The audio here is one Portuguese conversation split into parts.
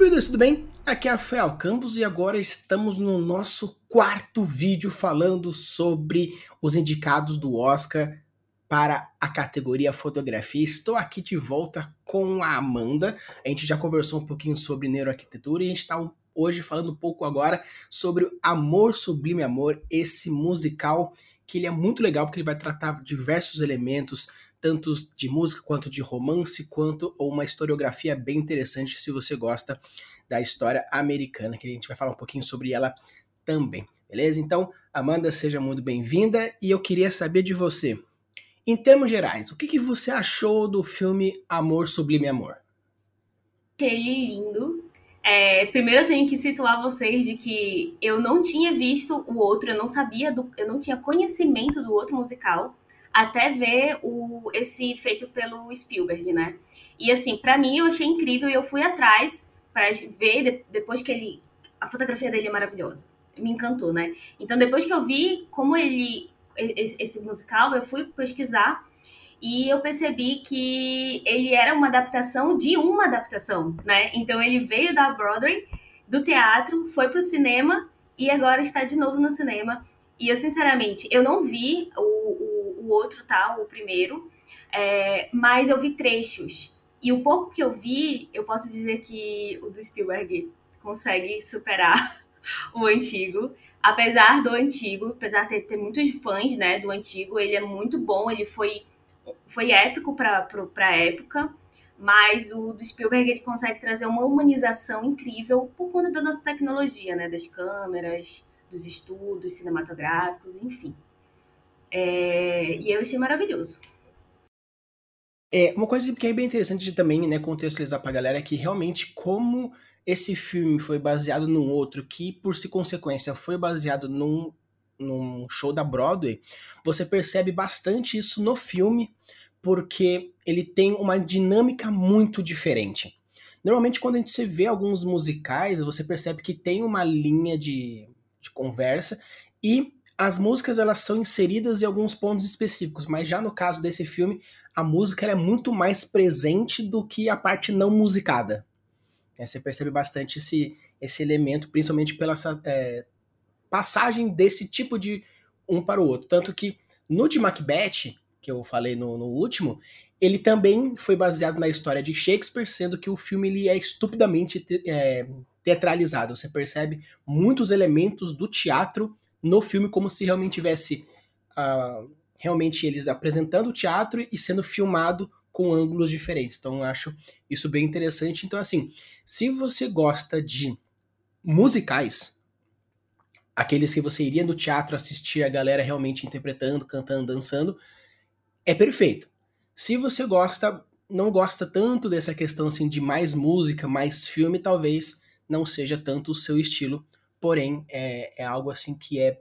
Libiders, tudo bem? Aqui é Rafael Campos e agora estamos no nosso quarto vídeo falando sobre os indicados do Oscar para a categoria fotografia. Estou aqui de volta com a Amanda. A gente já conversou um pouquinho sobre neuroarquitetura e a gente está hoje falando um pouco agora sobre Amor Sublime Amor, esse musical que ele é muito legal porque ele vai tratar diversos elementos tanto de música quanto de romance, quanto uma historiografia bem interessante se você gosta da história americana, que a gente vai falar um pouquinho sobre ela também. Beleza? Então, Amanda, seja muito bem-vinda e eu queria saber de você. Em termos gerais, o que, que você achou do filme Amor Sublime Amor? Achei lindo. É, primeiro eu tenho que situar vocês de que eu não tinha visto o outro, eu não sabia, do, eu não tinha conhecimento do outro musical até ver o, esse feito pelo Spielberg, né? E assim, para mim eu achei incrível e eu fui atrás para ver depois que ele a fotografia dele é maravilhosa. Me encantou, né? Então depois que eu vi como ele esse, musical, eu fui pesquisar e eu percebi que ele era uma adaptação de uma adaptação, né? Então ele veio da Broadway, do teatro, foi pro cinema e agora está de novo no cinema. E eu, sinceramente, eu não vi o, o o outro tá, o primeiro, é, mas eu vi trechos. E o pouco que eu vi, eu posso dizer que o do Spielberg consegue superar o antigo. Apesar do antigo, apesar de ter, muitos fãs né, do antigo, ele é muito bom, ele foi, foi épico para a época, mas o do Spielberg ele consegue trazer uma humanização incrível por conta da nossa tecnologia, né, das câmeras, dos estudos cinematográficos, enfim. É, e eu achei maravilhoso. É, uma coisa que é bem interessante de também né, contextualizar pra galera é que realmente como esse filme foi baseado num outro que, por se consequência, foi baseado num, num show da Broadway, você percebe bastante isso no filme, porque ele tem uma dinâmica muito diferente. Normalmente, quando a gente vê alguns musicais, você percebe que tem uma linha de, de conversa e as músicas elas são inseridas em alguns pontos específicos, mas já no caso desse filme, a música é muito mais presente do que a parte não musicada. É, você percebe bastante esse, esse elemento, principalmente pela é, passagem desse tipo de um para o outro. Tanto que no de Macbeth, que eu falei no, no último, ele também foi baseado na história de Shakespeare, sendo que o filme ele é estupidamente te, é, teatralizado. Você percebe muitos elementos do teatro no filme como se realmente tivesse uh, realmente eles apresentando o teatro e sendo filmado com ângulos diferentes. Então eu acho isso bem interessante. Então assim, se você gosta de musicais, aqueles que você iria no teatro assistir a galera realmente interpretando, cantando, dançando, é perfeito. Se você gosta, não gosta tanto dessa questão assim de mais música, mais filme, talvez não seja tanto o seu estilo porém é, é algo assim que é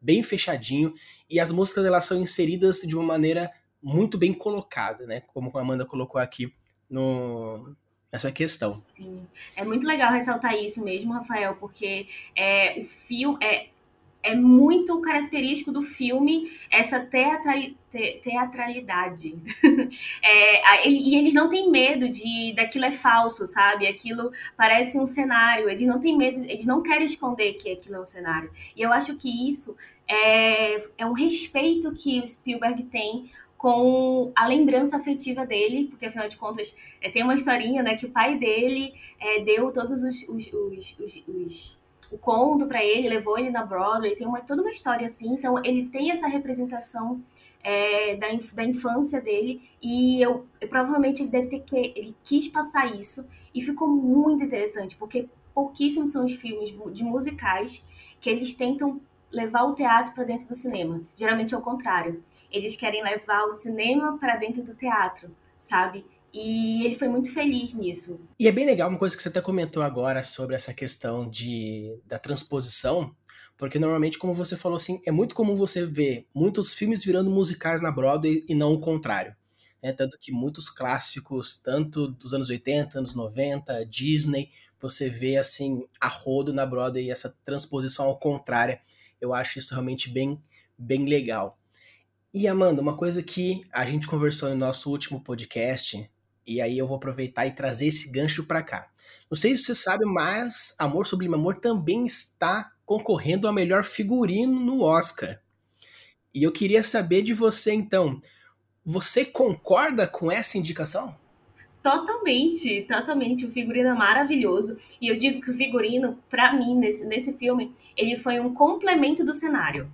bem fechadinho e as músicas elas são inseridas de uma maneira muito bem colocada, né? Como a Amanda colocou aqui no, nessa questão. Sim. É muito legal ressaltar isso mesmo, Rafael, porque é, o filme é, é muito característico do filme essa teatrali, te, teatralidade. é, ele, e eles não têm medo de daquilo é falso, sabe? Aquilo parece um cenário. Eles não têm medo, eles não querem esconder que aquilo é um cenário. E eu acho que isso é, é um respeito que o Spielberg tem com a lembrança afetiva dele, porque afinal de contas é, tem uma historinha, né, que o pai dele é, deu todos os, os, os, os o conto para ele, levou ele na Broadway, tem uma, toda uma história assim, então ele tem essa representação é, da, da infância dele e eu, eu, provavelmente ele deve ter que ele quis passar isso e ficou muito interessante porque pouquíssimos são os filmes de musicais que eles tentam levar o teatro para dentro do cinema. Geralmente é o contrário. Eles querem levar o cinema para dentro do teatro, sabe? E ele foi muito feliz nisso. E é bem legal uma coisa que você até comentou agora sobre essa questão de, da transposição, porque normalmente, como você falou assim, é muito comum você ver muitos filmes virando musicais na Broadway e não o contrário. É, tanto que muitos clássicos, tanto dos anos 80, anos 90, Disney, você vê assim a rodo na Broadway essa transposição ao contrário. Eu acho isso realmente bem, bem legal. E Amanda, uma coisa que a gente conversou no nosso último podcast E aí eu vou aproveitar e trazer esse gancho para cá. Não sei se você sabe, mas Amor Sublime Amor também está concorrendo a melhor figurino no Oscar. E eu queria saber de você então, você concorda com essa indicação? Totalmente, totalmente. O figurino é maravilhoso. E eu digo que o figurino, para mim, nesse, nesse filme, ele foi um complemento do cenário.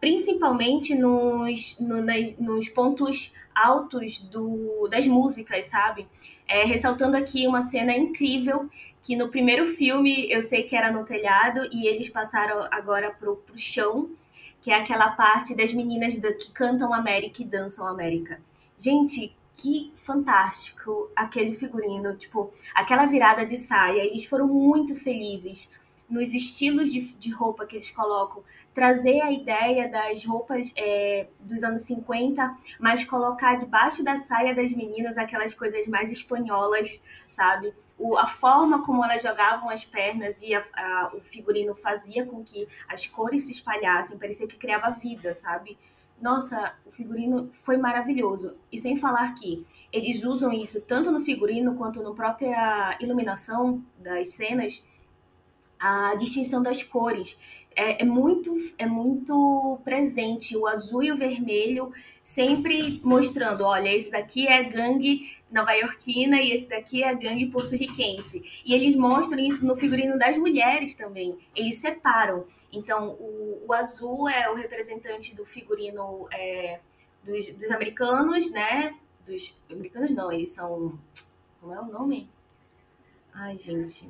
Principalmente nos, no, nos pontos altos do, das músicas, sabe? É, ressaltando aqui uma cena incrível que no primeiro filme eu sei que era no telhado e eles passaram agora pro, pro chão, que é aquela parte das meninas do, que cantam América e dançam América. Gente, que fantástico aquele figurino, tipo, aquela virada de saia. Eles foram muito felizes nos estilos de, de roupa que eles colocam. Trazer a ideia das roupas é, dos anos 50, mas colocar debaixo da saia das meninas aquelas coisas mais espanholas, sabe? O, a forma como elas jogavam as pernas e a, a, o figurino fazia com que as cores se espalhassem, parecia que criava vida, sabe? Nossa, o figurino foi maravilhoso. E sem falar que eles usam isso tanto no figurino quanto na própria iluminação das cenas, a distinção das cores. É, é, muito, é muito presente o azul e o vermelho, sempre mostrando: olha, esse daqui é gangue nova-iorquina e esse daqui é a gangue porto-riquense. E eles mostram isso no figurino das mulheres também. Eles separam. Então, o, o azul é o representante do figurino é, dos, dos, americanos, né? Dos americanos não, eles são. Como é o nome? Ai, gente.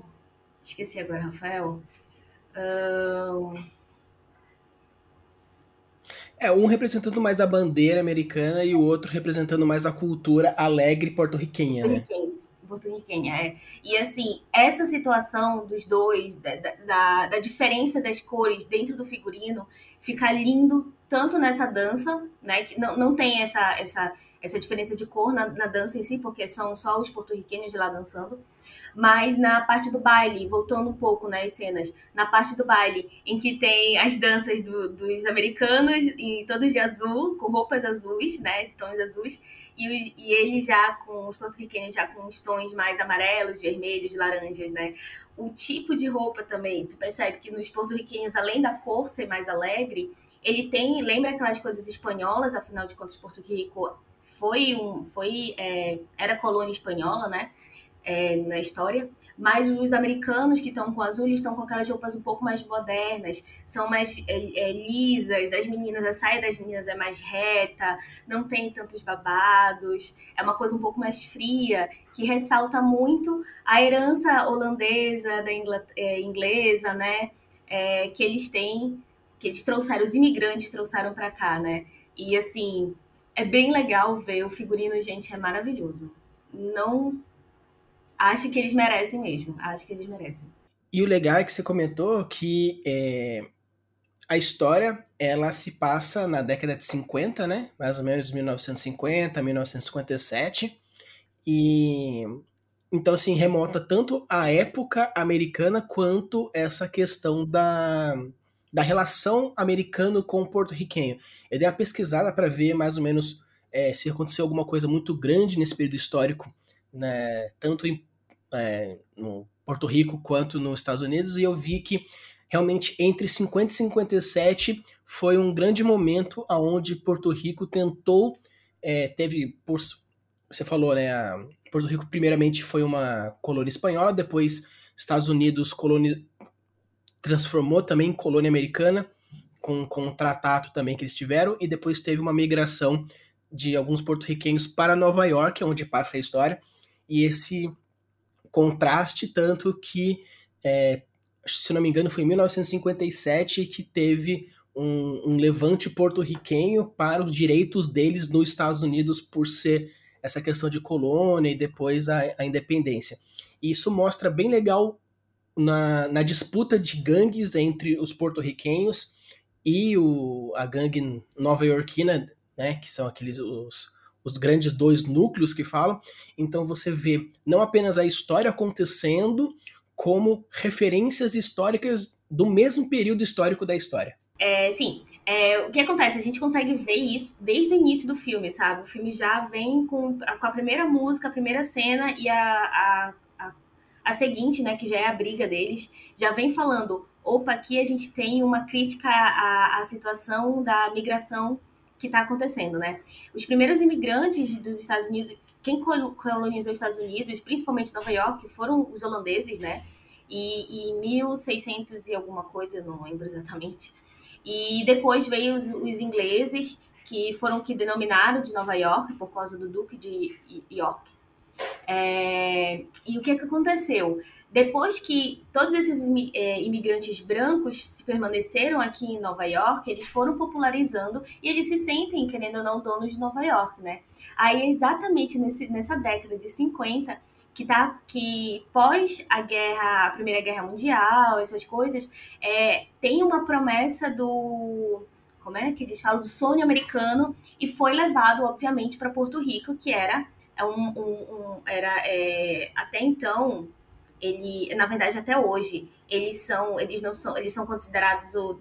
Esqueci agora, Rafael. É, um representando mais a bandeira americana e o outro representando mais a cultura alegre porto-riquenha, né? Porto-riquenha, é. E assim, essa situação dos dois, da, da, da, diferença das cores dentro do figurino, fica lindo tanto nessa dança, né? Que não, não tem essa, essa, essa diferença de cor na, na dança em si, porque são só os porto-riquenhos lá dançando mas na parte do baile, voltando um pouco nas cenas, na parte do baile, em que tem as danças do, dos americanos, e todos de azul, com roupas azuis, né, tons azuis, e, os, e eles já com os porto-riquenhos já com os tons mais amarelos, vermelhos, laranjas, né? O tipo de roupa também, tu percebe que nos porto-riquenhos, além da cor ser mais alegre, ele tem, lembra aquelas coisas espanholas, afinal de contas, Porto Rico foi um, foi, é, era colônia espanhola, né? É, na história, mas os americanos que estão com azul estão com aquelas roupas um pouco mais modernas, são mais é, é, lisas, as meninas, a saia das meninas é mais reta, não tem tantos babados, é uma coisa um pouco mais fria, que ressalta muito a herança holandesa, da Ingl é, inglesa, né, é, que eles têm, que eles trouxeram, os imigrantes trouxeram para cá, né, e assim, é bem legal ver, o figurino, gente, é maravilhoso. Não acho que eles merecem mesmo. Acho que eles merecem. E o legal é que você comentou que é, a história ela se passa na década de 50, né? Mais ou menos 1950, 1957. E então assim remonta tanto à época americana quanto essa questão da, da relação americano com porto-riquenho. Eu dei uma pesquisada para ver mais ou menos é, se aconteceu alguma coisa muito grande nesse período histórico, né, tanto em é, no Porto Rico quanto nos Estados Unidos, e eu vi que realmente entre 50 e 57 foi um grande momento aonde Porto Rico tentou, é, teve, por, você falou, né, a, Porto Rico primeiramente foi uma colônia espanhola, depois Estados Unidos colônia, transformou também em colônia americana, com, com um tratado também que eles tiveram, e depois teve uma migração de alguns porto-riquenhos para Nova York, onde passa a história, e esse contraste, tanto que, é, se não me engano, foi em 1957 que teve um, um levante porto-riquenho para os direitos deles nos Estados Unidos por ser essa questão de colônia e depois a, a independência. E isso mostra bem legal na, na disputa de gangues entre os porto-riquenhos e o, a gangue nova-iorquina, né, que são aqueles os, os grandes dois núcleos que falam. Então você vê não apenas a história acontecendo, como referências históricas do mesmo período histórico da história. É, sim, É, o que acontece? A gente consegue ver isso desde o início do filme, sabe? O filme já vem com, com a primeira música, a primeira cena e a, a, a, a seguinte, né, que já é a briga deles, já vem falando: opa, aqui a gente tem uma crítica à, à situação da migração que está acontecendo, né? Os primeiros imigrantes dos Estados Unidos, quem colonizou os Estados Unidos, principalmente Nova York, foram os holandeses, né? E em 1600 e alguma coisa, não lembro exatamente. E depois veio os, os, ingleses, que foram que denominaram de Nova York por causa do Duque de York. É, e o que, que aconteceu? Depois que todos esses é, imigrantes brancos se permaneceram aqui em Nova York, eles foram popularizando e eles se sentem, querendo ou não, donos de Nova York, né? Aí, exatamente nesse, nessa década de 50, que tá que pós a guerra, a Primeira Guerra Mundial, essas coisas, é, tem uma promessa do como é que eles falam do sonho americano e foi levado, obviamente, para Porto Rico, que era um, um, um era é, até então ele, na verdade, até hoje, eles são, eles não são, eles são considerados o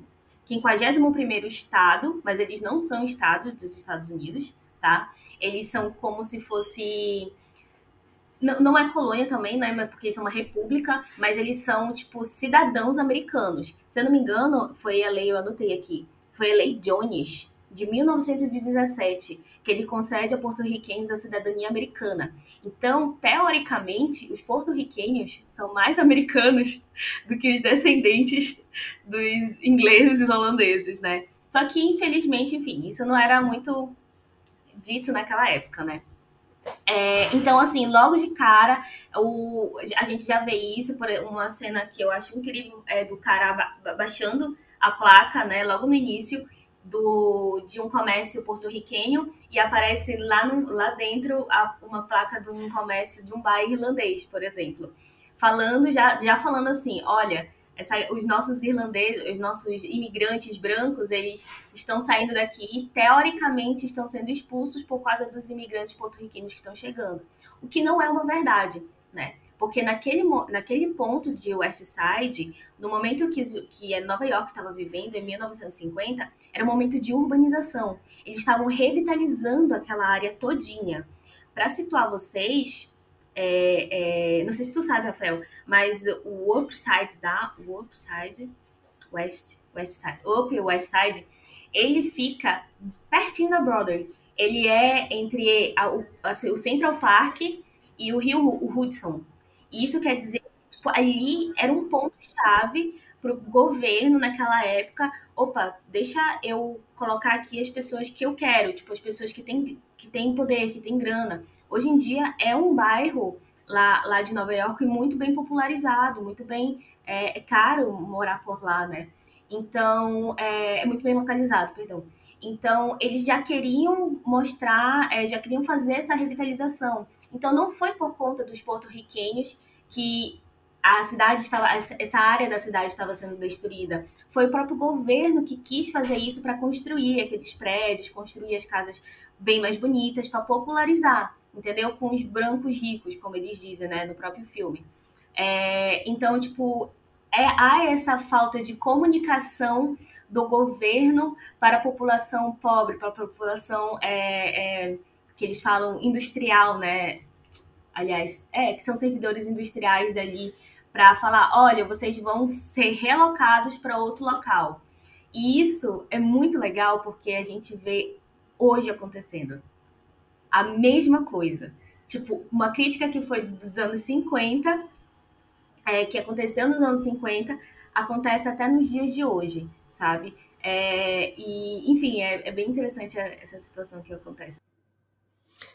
51º estado, mas eles não são estados dos Estados Unidos, tá? Eles são como se fosse não, não é colônia também, né? Porque eles são uma república, mas eles são, tipo, cidadãos americanos. Se eu não me engano, foi a lei, eu anotei aqui, foi a lei Jones, de 1917, que ele concede a porto-riquenhos a cidadania americana. Então, teoricamente, os porto-riquenhos são mais americanos do que os descendentes dos ingleses e holandeses, né? Só que, infelizmente, enfim, isso não era muito dito naquela época, né? É, então, assim, logo de cara, o, a gente já vê isso por uma cena que eu acho incrível, é do cara baixando a placa, né, logo no início, do, de um comércio porto-riquenho e aparece lá, no, lá dentro a, uma placa de um comércio de um bairro irlandês, por exemplo. Falando, já, já falando assim, olha, essa, os nossos irlandeses, os nossos imigrantes brancos, eles estão saindo daqui e teoricamente estão sendo expulsos por causa dos imigrantes porto-riquenhos que estão chegando. O que não é uma verdade, né? Porque naquele, naquele ponto de West Side, no momento que, que Nova York estava vivendo, em 1950, era um momento de urbanização. Eles estavam revitalizando aquela área todinha. Para situar vocês, é, é, não sei se tu sabe, Rafael, mas o Upside da Upside West, West Side, Up West Side, ele fica pertinho da Broadway. Ele é entre a, o, assim, o Central Park e o Rio o Hudson. Isso quer dizer que tipo, ali era um ponto-chave para o governo naquela época. Opa, deixa eu colocar aqui as pessoas que eu quero, tipo, as pessoas que têm, que têm poder, que têm grana. Hoje em dia é um bairro lá, lá de Nova York muito bem popularizado, muito bem. É, é caro morar por lá, né? Então, é, é, muito bem localizado, perdão. Então, eles já queriam mostrar, é, já queriam fazer essa revitalização. Então não foi por conta dos porto-riquenhos que a cidade estava, essa área da cidade estava sendo destruída. Foi o próprio governo que quis fazer isso para construir aqueles prédios, construir as casas bem mais bonitas, para popularizar, entendeu? Com os brancos ricos, como eles dizem, né, no próprio filme. É, então, tipo, é, há essa falta de comunicação do governo para a população pobre, para a população é, é, que eles falam industrial, né? Aliás, é, que são servidores industriais dali, para falar: olha, vocês vão ser relocados para outro local. E isso é muito legal porque a gente vê hoje acontecendo a mesma coisa. Tipo, uma crítica que foi dos anos 50, é, que aconteceu nos anos 50, acontece até nos dias de hoje, sabe? É, e, enfim, é, é bem interessante essa situação que acontece.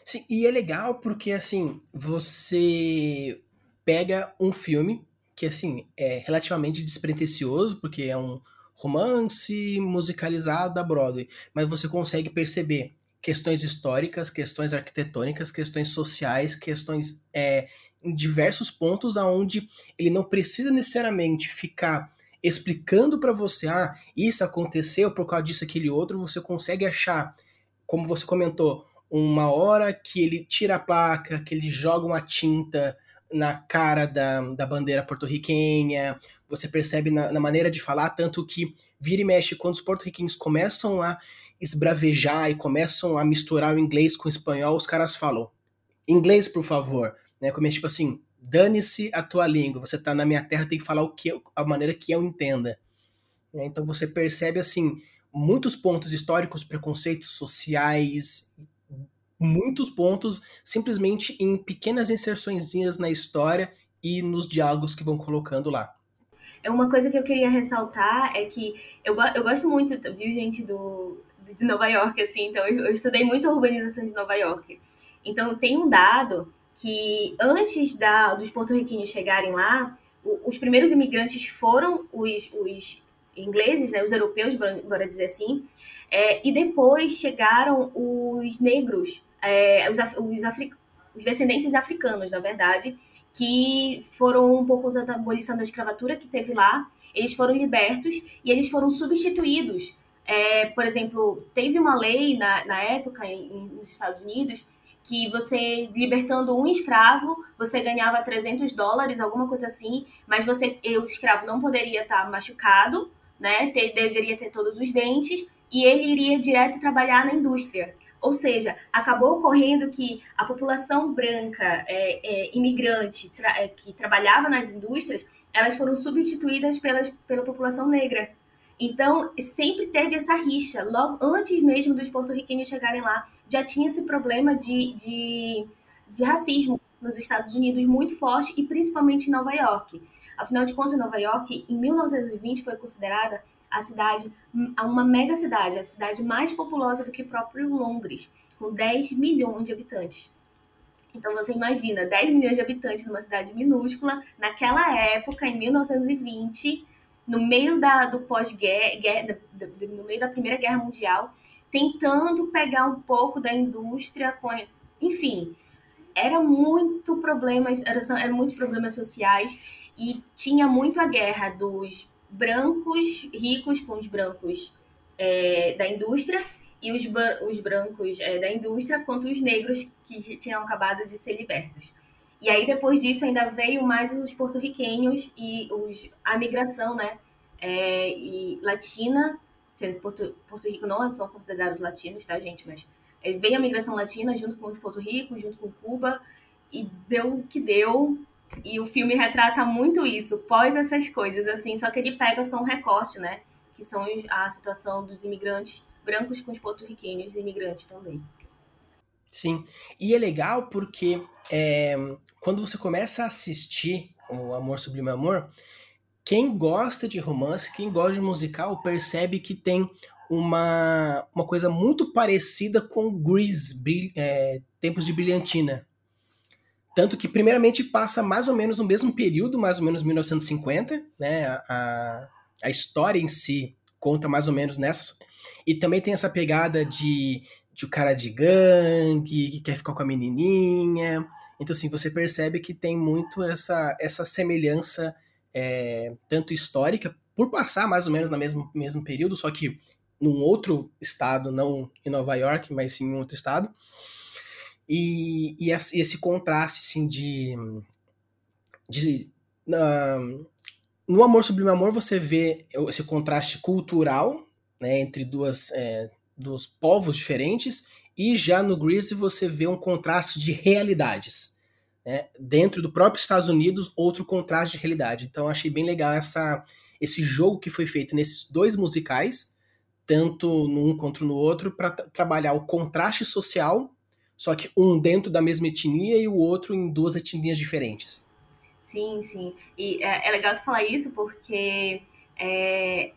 Sim, e é legal porque, assim, você pega um filme que, assim, é relativamente despretensioso, porque é um romance musicalizado da Broadway, mas você consegue perceber questões históricas, questões arquitetônicas, questões sociais, questões é, em diversos pontos aonde ele não precisa necessariamente ficar explicando para você, ah, isso aconteceu por causa disso, aquele outro, você consegue achar, como você comentou, uma hora que ele tira a placa, que ele joga uma tinta na cara da, da bandeira porto-riquenha, você percebe na, na, maneira de falar, tanto que vira e mexe quando os porto-riquenhos começam a esbravejar e começam a misturar o inglês com o espanhol, os caras falam inglês, por favor, né? Como tipo assim, dane-se a tua língua, você tá na minha terra, tem que falar o que a maneira que eu entenda. Né? Então você percebe assim muitos pontos históricos, preconceitos sociais, muitos pontos simplesmente em pequenas inserçõezinhas na história e nos diálogos que vão colocando lá. É uma coisa que eu queria ressaltar é que eu, eu gosto muito, viu, gente, do, de Nova York, assim, então eu, eu estudei muito a urbanização de Nova York. Então tem um dado que antes da, dos porto-riquinhos chegarem lá, os primeiros imigrantes foram os, os ingleses, né, os europeus, bora dizer assim, é, e depois chegaram os negros, é, os, os, os descendentes africanos, na verdade, que foram um pouco da abolição da escravatura que teve lá, eles foram libertos e eles foram substituídos. É, por exemplo, teve uma lei na, na época em, nos Estados Unidos que você, libertando um escravo, você ganhava 300 dólares, alguma coisa assim, mas você, o escravo não poderia estar machucado, né? Ter, deveria ter todos os dentes, e ele iria direto trabalhar na indústria. Ou seja, acabou ocorrendo que a população branca é, é, imigrante tra é, que trabalhava nas indústrias, elas foram substituídas pelas, pela população negra. Então, sempre teve essa rixa. Logo antes mesmo dos porto-riquenhos chegarem lá, já tinha esse problema de, de, de racismo nos Estados Unidos muito forte e principalmente em Nova York. Afinal de contas, Nova York, em 1920, foi considerada a cidade, uma mega cidade, a cidade mais populosa do que próprio Londres, com 10 milhões de habitantes. Então você imagina, 10 milhões de habitantes numa cidade minúscula, naquela época, em 1920, no meio da, do pós-guerra, no meio da Primeira Guerra Mundial, tentando pegar um pouco da indústria, com, enfim, era muito problemas, era, eram muitos problemas sociais e tinha muito a guerra dos brancos ricos com os brancos é, da indústria e os, os brancos é, da indústria contra os negros que tinham acabado de ser libertos. E aí depois disso ainda veio mais os porto-riquenhos e os, a migração, né, é, e latina, sendo Porto, Porto Rico não são considerados latinos, tá gente, mas veio a migração latina junto com Porto Rico, junto com Cuba e deu o que deu e o filme retrata muito isso, pós essas coisas, assim, só que ele pega só um recorte, né? Que são a situação dos imigrantes brancos com os porto-riquenhos imigrantes também. Sim, e é legal porque é, quando você começa a assistir o Amor Sublime Amor, quem gosta de romance, quem gosta de musical, percebe que tem uma, uma coisa muito parecida com Grease, é, Tempos de Brilhantina. Tanto que, primeiramente, passa mais ou menos no mesmo período, mais ou menos 1950, né? A, a história em si conta mais ou menos nessa. E também tem essa pegada de, de o cara de gangue, que quer ficar com a menininha. Então, assim, você percebe que tem muito essa, essa semelhança, é, tanto histórica, por passar mais ou menos no mesmo, mesmo período, só que num outro estado, não em Nova York, mas sim em outro estado. E, e esse contraste, assim, de... de uh, no Amor Sublime Amor você vê esse contraste cultural, né, entre duas, é, dos povos diferentes, e já no Grease você vê um contraste de realidades. Né? Dentro do próprio Estados Unidos, outro contraste de realidade. Então achei bem legal essa, esse jogo que foi feito nesses dois musicais, tanto num contra no outro, para trabalhar o contraste social só que um dentro da mesma etnia e o outro em duas etnias diferentes. Sim, sim. E é, é legal tu falar isso porque é,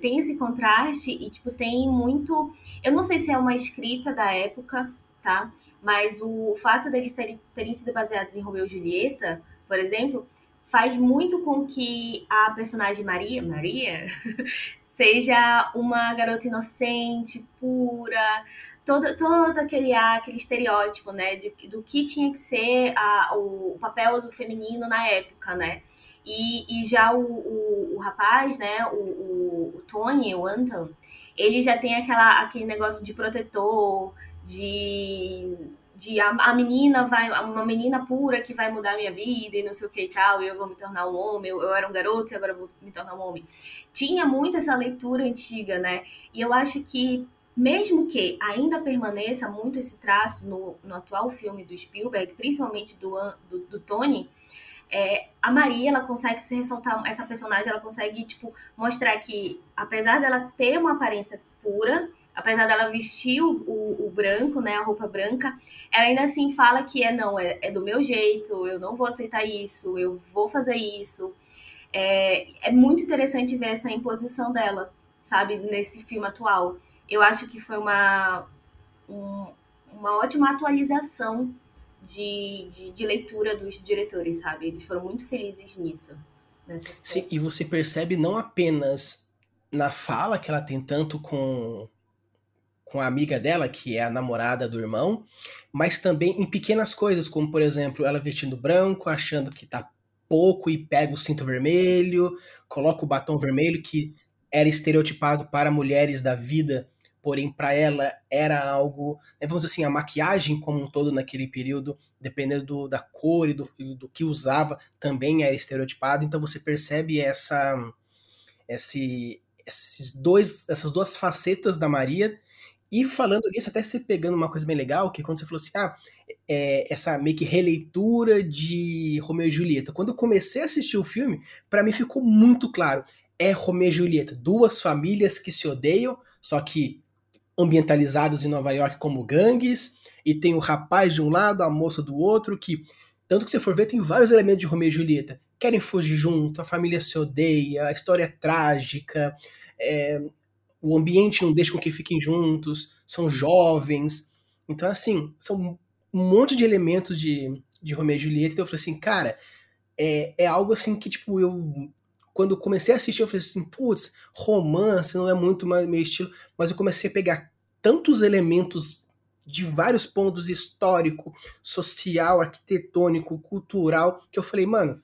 tem esse contraste e, tipo, tem muito... Eu não sei se é uma escrita da época, tá? Mas o fato deles terem, terem sido baseados em Romeu e Julieta, por exemplo, faz muito com que a personagem Maria, Maria, seja uma garota inocente, pura, todo, todo aquele aquele estereótipo, né, de, do que tinha que ser a, o, papel do feminino na época, né? E, e já o, o, o rapaz, né, o, o, o, Tony, o Anton, ele já tem aquela, aquele negócio de protetor, de, de a, a, menina vai, uma menina pura que vai mudar a minha vida e não sei o que e tal, eu vou me tornar um homem, eu, eu era um garoto e agora vou me tornar um homem. Tinha muito essa leitura antiga, né? E eu acho que, mesmo que ainda permaneça muito esse traço no, no atual filme do Spielberg, principalmente do, do, do Tony, é, a Maria, ela consegue se ressaltar, essa personagem, ela consegue, tipo, mostrar que, apesar dela ter uma aparência pura, apesar dela vestir o, o, o, branco, né, a roupa branca, ela ainda assim fala que é não, é, é, do meu jeito, eu não vou aceitar isso, eu vou fazer isso. É, é muito interessante ver essa imposição dela, sabe, nesse filme atual. Eu acho que foi uma, um, uma ótima atualização de, de, de, leitura dos diretores, sabe? Eles foram muito felizes nisso. Sim, e você percebe não apenas na fala que ela tem tanto com com a amiga dela, que é a namorada do irmão, mas também em pequenas coisas, como por exemplo, ela vestindo branco, achando que tá pouco e pega o cinto vermelho, coloca o batom vermelho que era estereotipado para mulheres da vida, porém para ela era algo, né, vamos dizer assim, a maquiagem como um todo naquele período, dependendo do, da cor e do, do que usava, também era estereotipado. Então você percebe essa, esse, esses dois, essas duas facetas da Maria e falando nisso, até você pegando uma coisa bem legal, que quando você falou assim, ah, é, essa meio que releitura de Romeu e Julieta. Quando eu comecei a assistir o filme, para mim ficou muito claro. É Romeu e Julieta, duas famílias que se odeiam, só que ambientalizadas em Nova York como gangues, e tem o rapaz de um lado, a moça do outro, que, tanto que você for ver, tem vários elementos de Romeu e Julieta. Querem fugir junto, a família se odeia, a história é trágica, é, o ambiente não deixa com que fiquem juntos, são jovens. Então, assim, são um monte de elementos de, de Romeo e Julieta. Então eu falei assim, cara, é, é algo assim que, tipo, eu. Quando comecei a assistir, eu falei assim, putz, romance não é muito mais meu estilo, mas eu comecei a pegar tantos elementos de vários pontos histórico, social, arquitetônico, cultural, que eu falei, mano,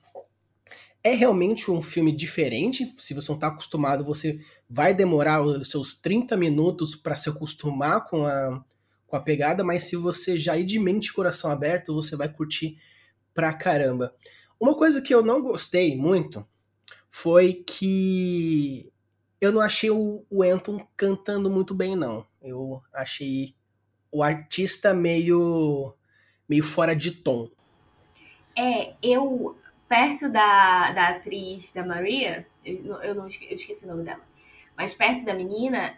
é realmente um filme diferente. Se você não está acostumado, você vai demorar os seus 30 minutos para se acostumar com a, com a pegada, mas se você já ir de mente e coração aberto, você vai curtir pra caramba. Uma coisa que eu não gostei muito foi que eu não achei o, Anton cantando muito bem, não. Eu achei o artista meio, meio fora de tom. É, eu, perto da, da atriz da Maria, eu, eu não eu esqueci o nome dela, mas perto da menina,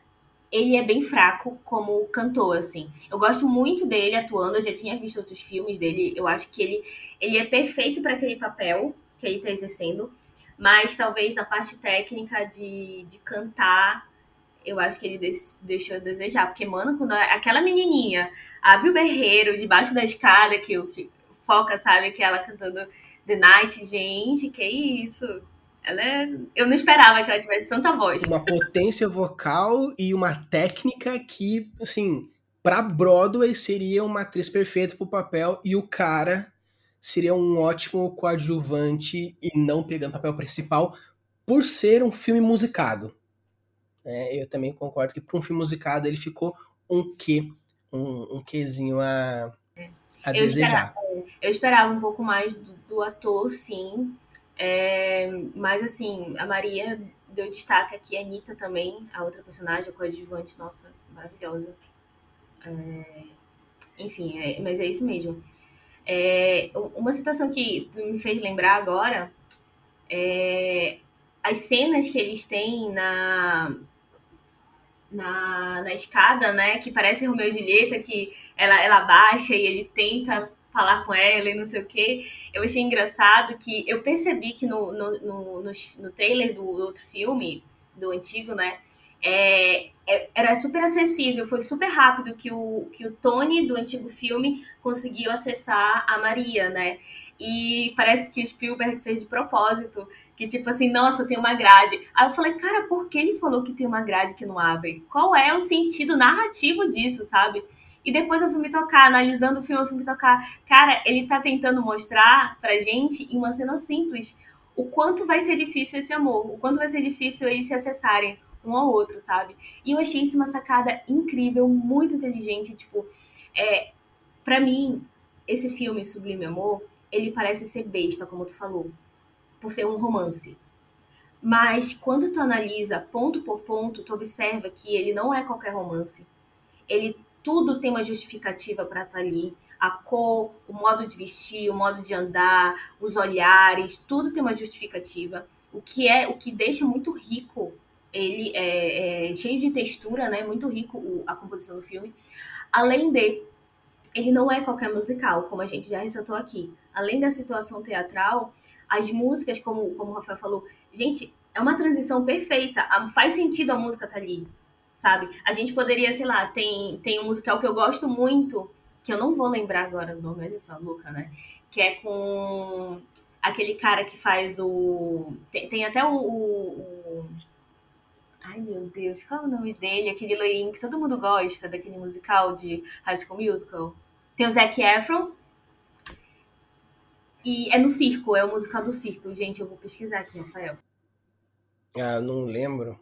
ele é bem fraco como cantor, assim. Eu gosto muito dele atuando, eu já tinha visto outros filmes dele, eu acho que ele, ele é perfeito para aquele papel que ele está exercendo, mas talvez na parte técnica de, de cantar, eu acho que ele deixou a desejar. Porque, mano, quando aquela menininha abre o berreiro debaixo da escada, que, que foca, sabe, que ela cantando The Night, gente, que isso? Ela é... Eu não esperava que ela tivesse tanta voz. Uma potência vocal e uma técnica que, assim, pra Broadway seria uma atriz perfeita pro papel e o cara seria um ótimo coadjuvante e não pegando papel principal por ser um filme musicado. É, eu também concordo que para um filme musicado ele ficou um quê, um, um quezinho a, a eu desejar. Esperava, eu esperava um pouco mais do, do ator, sim, é, mas assim, a Maria deu destaque aqui, a Anitta também, a outra personagem, a coadjuvante, nossa, maravilhosa. É, enfim, é, mas é isso mesmo. É, uma citação que me fez lembrar agora é as cenas que eles têm na, na, na escada, né? Que parece Romeu e Julieta, que ela, ela baixa e ele tenta falar com ela e não sei o quê. Eu achei engraçado que eu percebi que no, no, no, no, no trailer do outro filme, do antigo, né? É, é, era super acessível, foi super rápido que o, que o Tony do antigo filme conseguiu acessar a Maria, né? E parece que o Spielberg fez de propósito, que tipo assim, nossa, tem uma grade. Aí eu falei, cara, por que ele falou que tem uma grade que não abre? Qual é o sentido narrativo disso, sabe? E depois eu fui me tocar, analisando o filme, eu fui me tocar. Cara, ele tá tentando mostrar pra gente, em uma cena simples, o quanto vai ser difícil esse amor, o quanto vai ser difícil eles se acessarem um ao outro, sabe? E eu achei isso uma sacada incrível, muito inteligente, tipo, é, para mim, esse filme Sublime Amor, ele parece ser besta, como tu falou, por ser um romance. Mas quando tu analisa ponto por ponto, tu observa que ele não é qualquer romance. Ele tudo tem uma justificativa para estar tá ali. A cor, o modo de vestir, o modo de andar, os olhares, tudo tem uma justificativa. O que é, o que deixa muito rico ele é, é cheio de textura, né? Muito rico o, a composição do filme. Além de ele não é qualquer musical, como a gente já ressaltou aqui. Além da situação teatral, as músicas, como, como o Rafael falou, gente, é uma transição perfeita. Faz sentido a música estar tá ali, sabe? A gente poderia, sei lá, tem, tem um musical que eu gosto muito, que eu não vou lembrar agora o nome, dessa louca, né? Que é com aquele cara que faz o. Tem, tem até o, o, Ai, meu Deus, qual é o nome dele? Aquele loirinho que todo mundo gosta, daquele musical de High School Musical. Tem o Zac Efron. E é no circo, é o musical do circo. Gente, eu vou pesquisar aqui, Rafael. Ah, não lembro.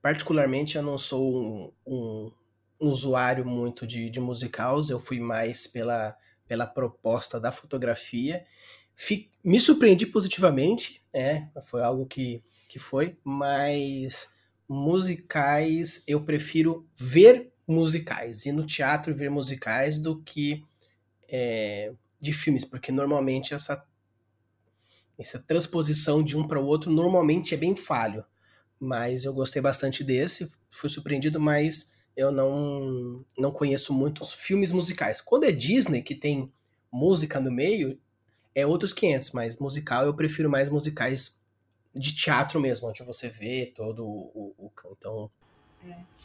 Particularmente, eu não sou um, um, usuário muito de, de musicals. Eu fui mais pela, pela proposta da fotografia me surpreendi positivamente, é, foi algo que, que foi, mas musicais eu prefiro ver musicais, ir no teatro ver musicais do que é, de filmes, porque normalmente essa, essa transposição de um para o outro normalmente é bem falho. Mas eu gostei bastante desse, fui surpreendido, mas eu não, não conheço muitos filmes musicais. Quando é Disney, que tem música no meio, é outros 500, mas musical eu prefiro mais musicais de teatro mesmo, onde você vê todo o, o, então é.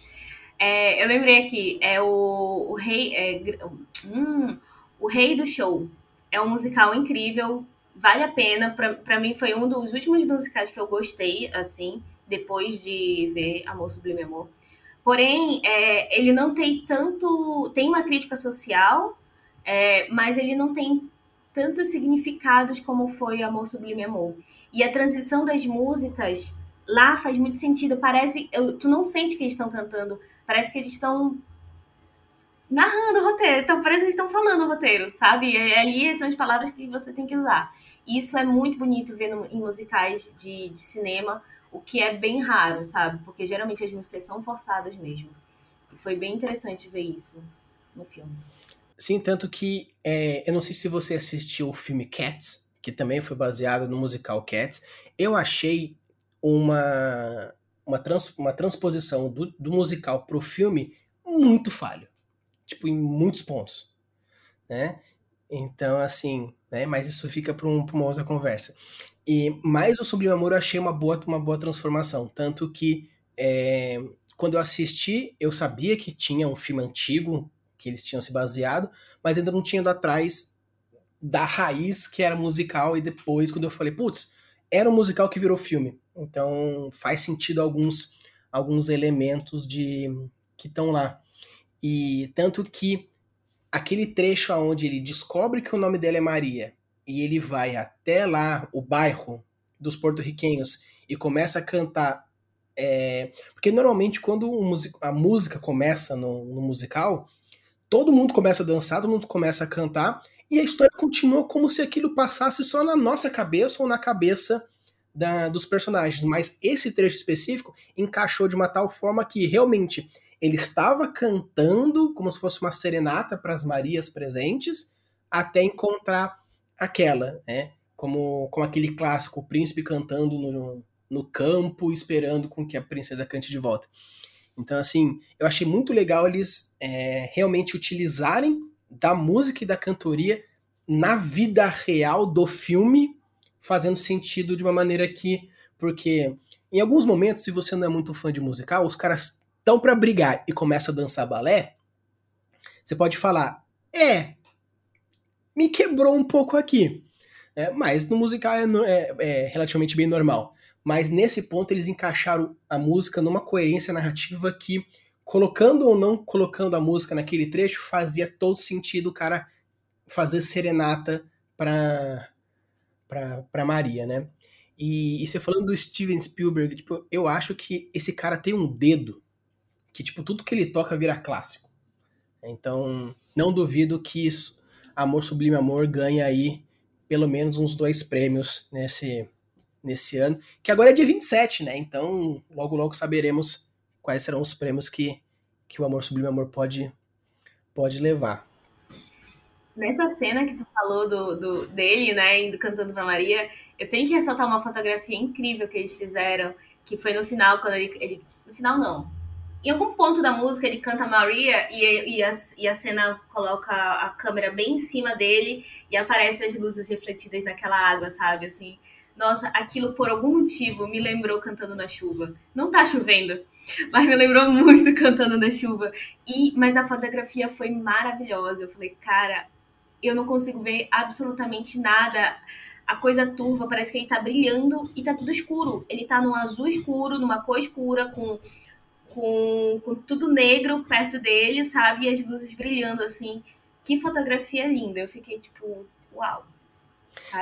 É, eu lembrei aqui, é o, o rei é, hum, o rei do show é um musical incrível, vale a pena. Para mim foi um dos últimos musicais que eu gostei, assim, depois de ver Amor Sublime Amor. Porém, é, ele não tem tanto. Tem uma crítica social, é, mas ele não tem tantos significados como foi Amor Sublime Amor. E a transição das músicas lá faz muito sentido. Parece. Eu, tu não sente que eles estão cantando, parece que eles estão narrando o roteiro. Então parece que eles estão falando o roteiro, sabe? E ali são as palavras que você tem que usar. E isso é muito bonito ver no, em musicais de, de cinema, o que é bem raro, sabe? Porque geralmente as músicas são forçadas mesmo. E foi bem interessante ver isso no filme. Sim, tanto que é, eu não sei se você assistiu o filme Cats, que também foi baseado no musical Cats. Eu achei uma, uma, trans, uma transposição do, do musical pro filme muito falho. Tipo, em muitos pontos. Né? Então, assim, né? Mas isso fica para um, uma outra conversa. E mais o Sublime Amor eu achei uma boa, uma boa transformação. Tanto que é, quando eu assisti, eu sabia que tinha um filme antigo que eles tinham se baseado, mas ainda não tinha ido atrás da raiz que era musical, e depois, quando eu falei, putz, era um musical que virou filme. Então faz sentido alguns, alguns elementos de que estão lá. E tanto que aquele trecho onde ele descobre que o nome dela é Maria e ele vai até lá, o bairro dos porto-riquenhos, e começa a cantar. É... porque normalmente quando a música começa no, no musical, todo mundo começa a dançar, todo mundo começa a cantar, e a história continua como se aquilo passasse só na nossa cabeça ou na cabeça da, dos personagens. Mas esse trecho específico encaixou de uma tal forma que realmente ele estava cantando como se fosse uma serenata para as Marias presentes, até encontrar aquela, né? Como, como aquele clássico, o príncipe cantando no, no campo, esperando com que a princesa cante de volta. Então, assim, eu achei muito legal eles é, realmente utilizarem da música e da cantoria na vida real do filme, fazendo sentido de uma maneira que. Porque em alguns momentos, se você não é muito fã de musical, os caras estão para brigar e começa a dançar balé, você pode falar, é, me quebrou um pouco aqui. É, mas no musical é, é, é relativamente bem normal. Mas nesse ponto eles encaixaram a música numa coerência narrativa que, colocando ou não colocando a música naquele trecho, fazia todo sentido o cara fazer serenata para para Maria, né? E, e, você falando do Steven Spielberg, tipo, eu acho que esse cara tem um dedo que, tipo, tudo que ele toca vira clássico. Então, não duvido que isso, Amor Sublime Amor ganha aí pelo menos uns dois prêmios nesse, nesse ano, que agora é dia 27, né? Então, logo logo saberemos quais serão os prêmios que, que o Amor Sublime Amor pode, pode levar. Nessa cena que tu falou do, do, dele, né, indo cantando pra Maria, eu tenho que ressaltar uma fotografia incrível que eles fizeram, que foi no final, quando ele. ele no final, não. Em algum ponto da música, ele canta Maria e, e, a, e a cena coloca a câmera bem em cima dele e aparece as luzes refletidas naquela água, sabe? Assim, nossa, aquilo por algum motivo me lembrou cantando na chuva. Não tá chovendo, mas me lembrou muito cantando na chuva. E mas a fotografia foi maravilhosa. Eu falei, cara, eu não consigo ver absolutamente nada. A coisa turva, parece que ele tá brilhando e tá tudo escuro. Ele tá num azul escuro, numa cor escura, com, com, com tudo negro perto dele, sabe? E as luzes brilhando assim. Que fotografia linda. Eu fiquei tipo, uau.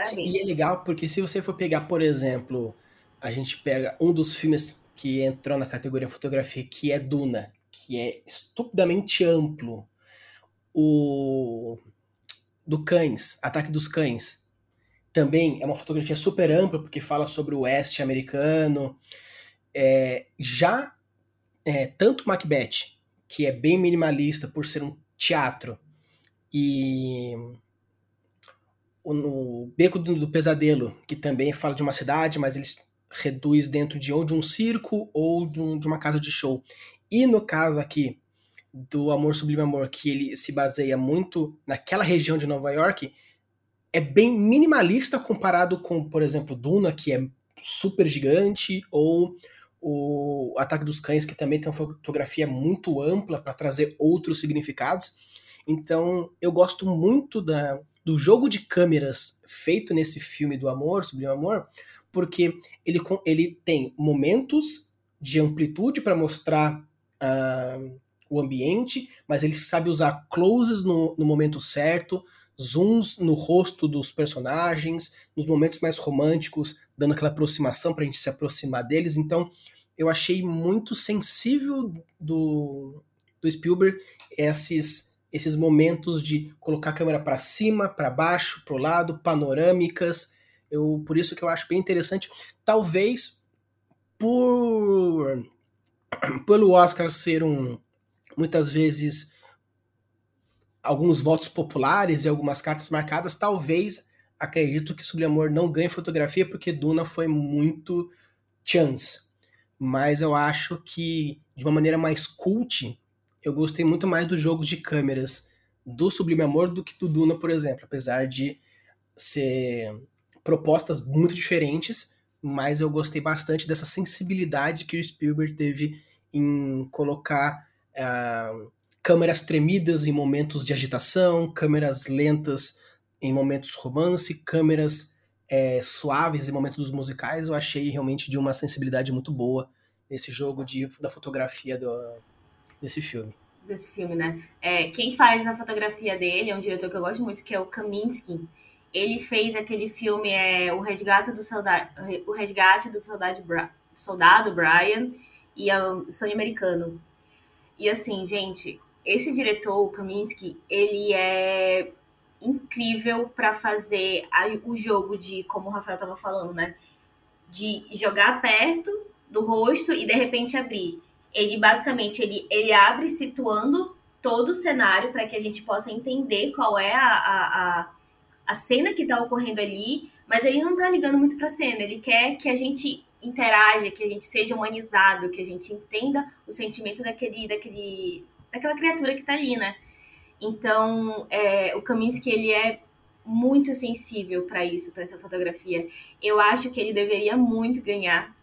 Sim, e é legal porque se você for pegar, por exemplo, a gente pega um dos filmes que entrou na categoria fotografia, que é Duna, que é estupidamente amplo. O do Cães, Ataque dos Cães, também é uma fotografia super ampla, porque fala sobre o oeste americano. É, já é, tanto Macbeth, que é bem minimalista por ser um teatro, e o, Beco do, do, Pesadelo, que também fala de uma cidade, mas ele reduz dentro de ou de um circo ou de, um, de uma casa de show. E no caso aqui do Amor Sublime Amor, que ele se baseia muito naquela região de Nova York, é bem minimalista comparado com, por exemplo, Duna, que é super gigante, ou o Ataque dos Cães, que também tem uma fotografia muito ampla para trazer outros significados. Então, eu gosto muito da, do jogo de câmeras feito nesse filme do amor, Sublime Amor, porque ele, ele tem momentos de amplitude para mostrar uh, o ambiente, mas ele sabe usar closes no, no momento certo, zooms no rosto dos personagens, nos momentos mais românticos, dando aquela aproximação para a gente se aproximar deles. Então, eu achei muito sensível do, do Spielberg esses esses momentos de colocar a câmera para cima, para baixo, para o lado, panorâmicas. Eu, por isso que eu acho bem interessante. Talvez por pelo Oscar ser um muitas vezes alguns votos populares e algumas cartas marcadas, talvez acredito que Sobre Amor não ganhe fotografia porque Duna foi muito chance. Mas eu acho que de uma maneira mais cult, eu gostei muito mais dos jogos de câmeras do Sublime Amor do que do Duna, por exemplo, apesar de ser propostas muito diferentes, mas eu gostei bastante dessa sensibilidade que o Spielberg teve em colocar uh, câmeras tremidas em momentos de agitação, câmeras lentas em momentos romance, câmeras é, suaves em momentos musicais. Eu achei realmente de uma sensibilidade muito boa nesse jogo de, da fotografia do, desse filme. Desse filme, né? É, quem faz a fotografia dele é um diretor que eu gosto muito, que é o Kaminsky. Ele fez aquele filme, é, o Resgate do Soldado, o Resgate do Soldado, Soldado Brian e o Sonho Americano. E assim, gente, esse diretor, o Kaminsky, ele é incrível para fazer a, o jogo de, como o Rafael estava falando, né? De jogar perto do rosto e de repente abrir ele basicamente ele, ele abre situando todo o cenário para que a gente possa entender qual é a, a, a, a cena que está ocorrendo ali, mas ele não está ligando muito para a cena, ele quer que a gente interaja, que a gente seja humanizado, que a gente entenda o sentimento daquele, daquele, daquela criatura que está ali, né? Então, é, o Kaminsky, ele é muito sensível para isso, para essa fotografia. Eu acho que ele deveria muito ganhar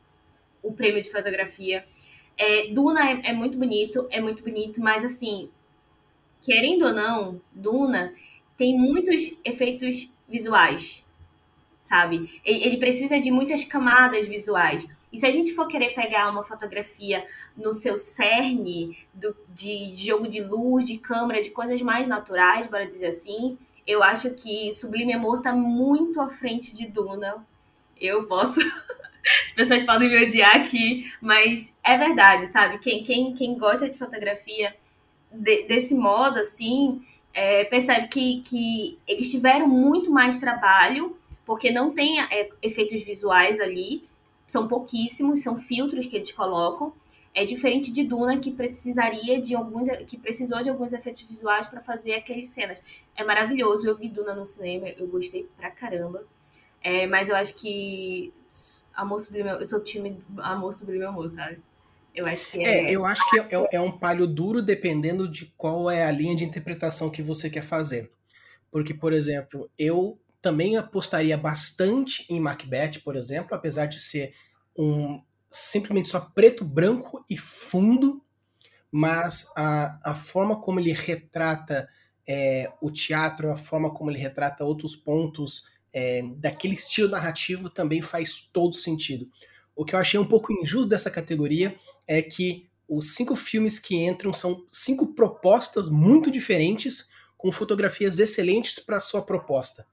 o prêmio de fotografia é, Duna é, é, muito bonito, é muito bonito, mas assim, querendo ou não, Duna tem muitos efeitos visuais, sabe? Ele, precisa de muitas camadas visuais. E se a gente for querer pegar uma fotografia no seu cerne do, de jogo de luz, de câmera, de coisas mais naturais, bora dizer assim, eu acho que Sublime Amor tá muito à frente de Duna. Eu posso as pessoas podem me odiar aqui, mas é verdade, sabe? Quem, quem, quem gosta de fotografia de, desse modo, assim, é, percebe que, que eles tiveram muito mais trabalho, porque não tem é, efeitos visuais ali, são pouquíssimos, são filtros que eles colocam. É diferente de Duna, que precisaria de alguns. que precisou de alguns efeitos visuais para fazer aquelas cenas. É maravilhoso. Eu vi Duna no cinema, eu gostei pra caramba. É, mas eu acho que Amor Sublime, eu sou time Amor Sublime Amor, sabe? Eu acho que é. é eu acho que é, é um palho duro dependendo de qual é a linha de interpretação que você quer fazer. Porque, por exemplo, eu também apostaria bastante em Macbeth, por exemplo, apesar de ser um simplesmente só preto, branco e fundo, mas a, a forma como ele retrata é, o teatro, a forma como ele retrata outros pontos é, daquele estilo narrativo também faz todo sentido. O que eu achei um pouco injusto dessa categoria é que os cinco filmes que entram são cinco propostas muito diferentes, com fotografias excelentes para sua proposta.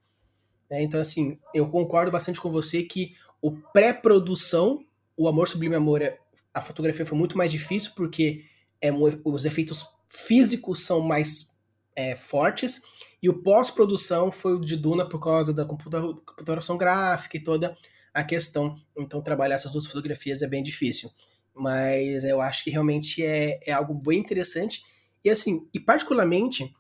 É, então, assim, eu concordo bastante com você que o pré-produção, o Amor Sublime Amor, é, a fotografia foi muito mais difícil porque é, os efeitos físicos são mais é, fortes e o pós-produção foi o de Duna por causa da computação gráfica e toda a questão. Então, trabalhar essas duas fotografias é bem difícil. Mas eu acho que realmente é, é algo bem interessante. E assim, e particularmente,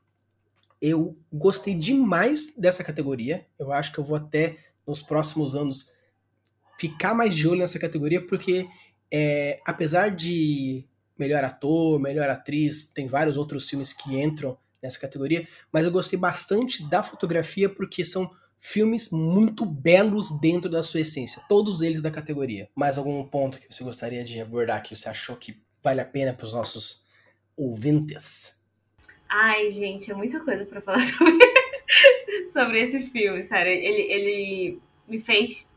eu gostei demais dessa categoria. Eu acho que eu vou até nos próximos anos ficar mais de olho nessa categoria, porque é, apesar de melhor ator, melhor atriz, tem vários outros filmes que entram nessa categoria, mas eu gostei bastante da fotografia porque são filmes muito belos dentro da sua essência, todos eles da categoria. Mais algum ponto que você gostaria de abordar que você achou que vale a pena para os nossos ouvintes? Ai, gente, é muita coisa para falar sobre, sobre esse filme, sério. Ele, ele me fez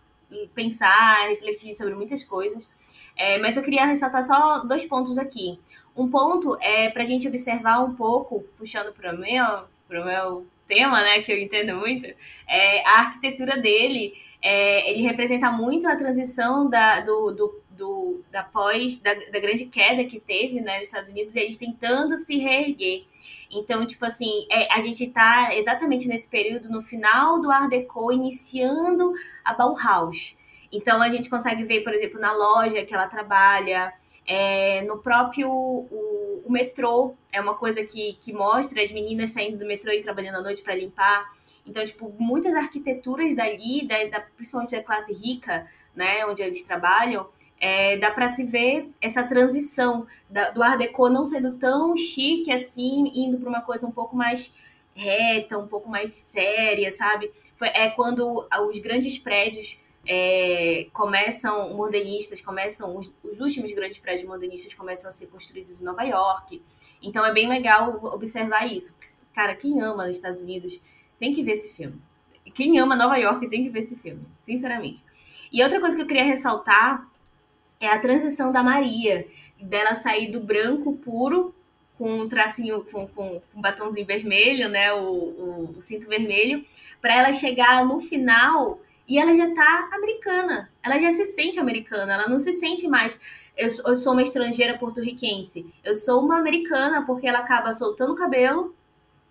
pensar, refletir sobre muitas coisas. É, mas eu queria ressaltar só dois pontos aqui. Um ponto é para a gente observar um pouco, puxando para o meu, meu tema, né, que eu entendo muito, é a arquitetura dele. É, ele representa muito a transição da, do, do, do da pós, da, da, grande queda que teve né, nos Estados Unidos, e eles tentando se reerguer. Então, tipo assim, é, a gente está exatamente nesse período, no final do Art Deco, iniciando a Bauhaus. Então, a gente consegue ver, por exemplo, na loja que ela trabalha, é, no próprio o, o, metrô, é uma coisa que, que mostra as meninas saindo do metrô e trabalhando à noite para limpar. Então, tipo, muitas arquiteturas dali, da, da, principalmente da classe rica, né, onde eles trabalham, é, dá para se ver essa transição da, do Art Deco não sendo tão chique assim, indo para uma coisa um pouco mais reta, um pouco mais séria, sabe? Foi, é quando os grandes prédios é, começam, modernistas começam, os, os, últimos grandes prédios modernistas começam a ser construídos em Nova York. Então é bem legal observar isso. Cara, quem ama os Estados Unidos tem que ver esse filme. Quem ama Nova York tem que ver esse filme, sinceramente. E outra coisa que eu queria ressaltar é a transição da Maria, dela sair do branco puro com um tracinho, com, com um batonzinho vermelho, né, o, o, o cinto vermelho, para ela chegar no final e ela já tá americana. Ela já se sente americana. Ela não se sente mais. Eu, sou uma estrangeira porto-riquense. Eu sou uma americana porque ela acaba soltando o cabelo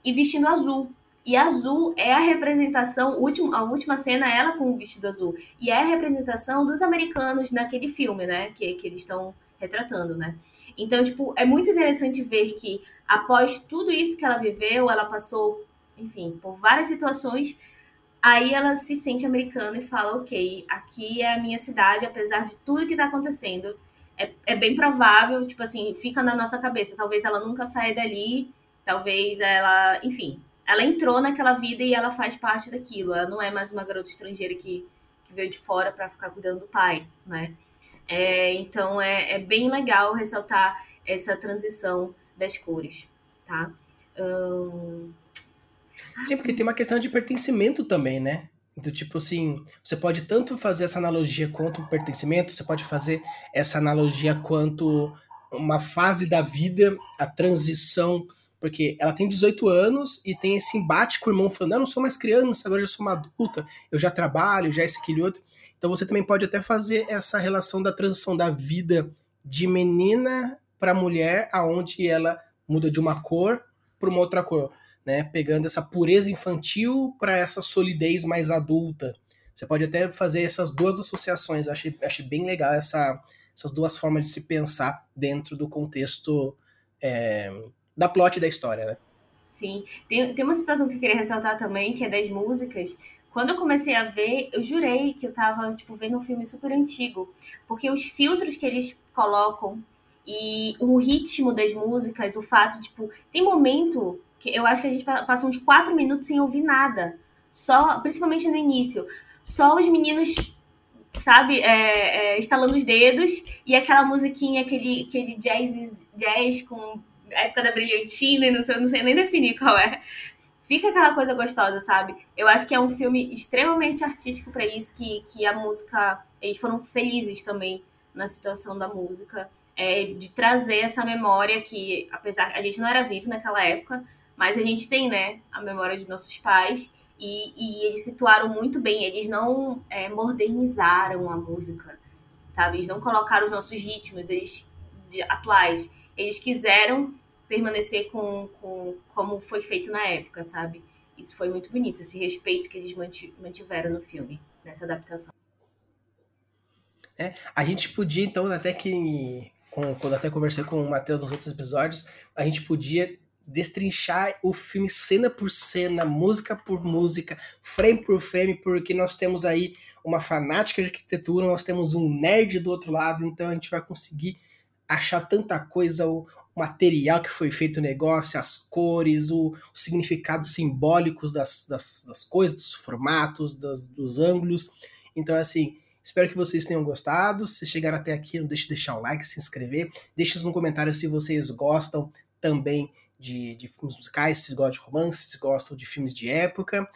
e vestindo azul. E azul é a representação, a última cena ela com o vestido azul. E é a representação dos americanos naquele filme, né? Que, que eles estão retratando, né? Então, tipo, é muito interessante ver que após tudo isso que ela viveu, ela passou, enfim, por várias situações, Aí ela se sente americana e fala: ok, aqui é a minha cidade, apesar de tudo que está acontecendo. É, é, bem provável, tipo assim, fica na nossa cabeça. Talvez ela nunca saia dali, talvez ela. Enfim, ela entrou naquela vida e ela faz parte daquilo. Ela não é mais uma garota estrangeira que, que veio de fora para ficar cuidando do pai, né? É, então é, é, bem legal ressaltar essa transição das cores, tá? Hum, Sim, porque tem uma questão de pertencimento também, né? Então, tipo assim, você pode tanto fazer essa analogia quanto o pertencimento, você pode fazer essa analogia quanto uma fase da vida, a transição, porque ela tem 18 anos e tem esse embate com o irmão falando, ah, eu não sou mais criança, agora eu sou uma adulta, eu já trabalho, já isso, aquilo outro. Então você também pode até fazer essa relação da transição da vida de menina para mulher, aonde ela muda de uma cor para uma outra cor, né? Pegando essa pureza infantil para essa solidez mais adulta. Você pode até fazer essas duas associações. Achei, achei bem legal essa, essas duas formas de se pensar dentro do contexto é, da plot da história, né? Sim. Tem, tem uma situação que eu queria ressaltar também, que é das músicas. Quando eu comecei a ver, eu jurei que eu tava, tipo, vendo um filme super antigo. Porque os filtros que eles colocam e o ritmo das músicas, o fato, tipo, tem momento eu acho que a gente passa uns quatro minutos sem ouvir nada. Só, principalmente no início. Só os meninos, sabe, é, é, estalando os dedos e aquela musiquinha, aquele, aquele jazz, jazz com a época da brilhantina, não sei, não sei nem definir qual é. Fica aquela coisa gostosa, sabe? Eu acho que é um filme extremamente artístico para isso, que, que a música. Eles foram felizes também na situação da música, é, de trazer essa memória que, apesar a gente não era vivo naquela época, mas a gente tem, né, a memória de nossos pais. E, e eles situaram muito bem, eles não é, modernizaram a música, sabe? Eles não colocaram os nossos ritmos eles, de, atuais eles quiseram permanecer com, com como foi feito na época, sabe? Isso foi muito bonito, esse respeito que eles mantiveram no filme, nessa adaptação. É, a gente podia, então, até que, com, quando até conversei com o Matheus nos outros episódios, a gente podia destrinchar o filme cena por cena, música por música, frame por frame, porque nós temos aí uma fanática de arquitetura, nós temos um nerd do outro lado, então a gente vai conseguir achar tanta coisa, o material que foi feito o negócio, as cores, o, os significados simbólicos das, das, das coisas, dos formatos, das, dos ângulos. Então, assim, espero que vocês tenham gostado. Se chegaram até aqui, não deixe de deixar o like, se inscrever. Deixe no comentário se vocês gostam também de, de filmes musicais, se gostam de romance, se gostam de filmes de época.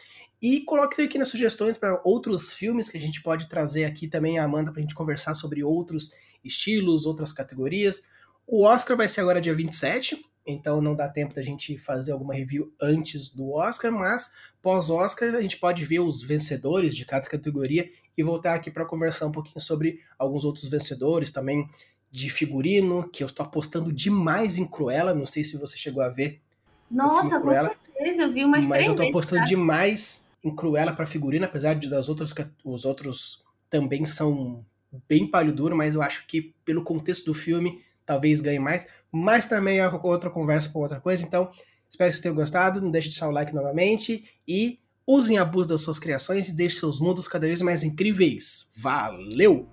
E coloque aqui nas sugestões para outros filmes que a gente pode trazer aqui também a Amanda para a gente conversar sobre outros estilos, outras categorias. O Oscar vai ser agora dia 27, então não dá tempo da gente fazer alguma review antes do Oscar, mas pós-Oscar a gente pode ver os vencedores de cada categoria e voltar aqui para conversar um pouquinho sobre alguns outros vencedores também de figurino, que eu estou apostando demais em Cruella, não sei se você chegou a ver. Nossa, com Cruella, certeza, eu vi umas Mas eu estou apostando demais em Cruella para figurino, apesar de das outras os outros também são bem palho duro, mas eu acho que pelo contexto do filme talvez ganhe mais. Mas também é outra conversa para outra coisa. Então, espero que vocês tenham gostado. Não deixe de deixar o like novamente. E usem a abuso das suas criações e deixe seus mundos cada vez mais incríveis. Valeu!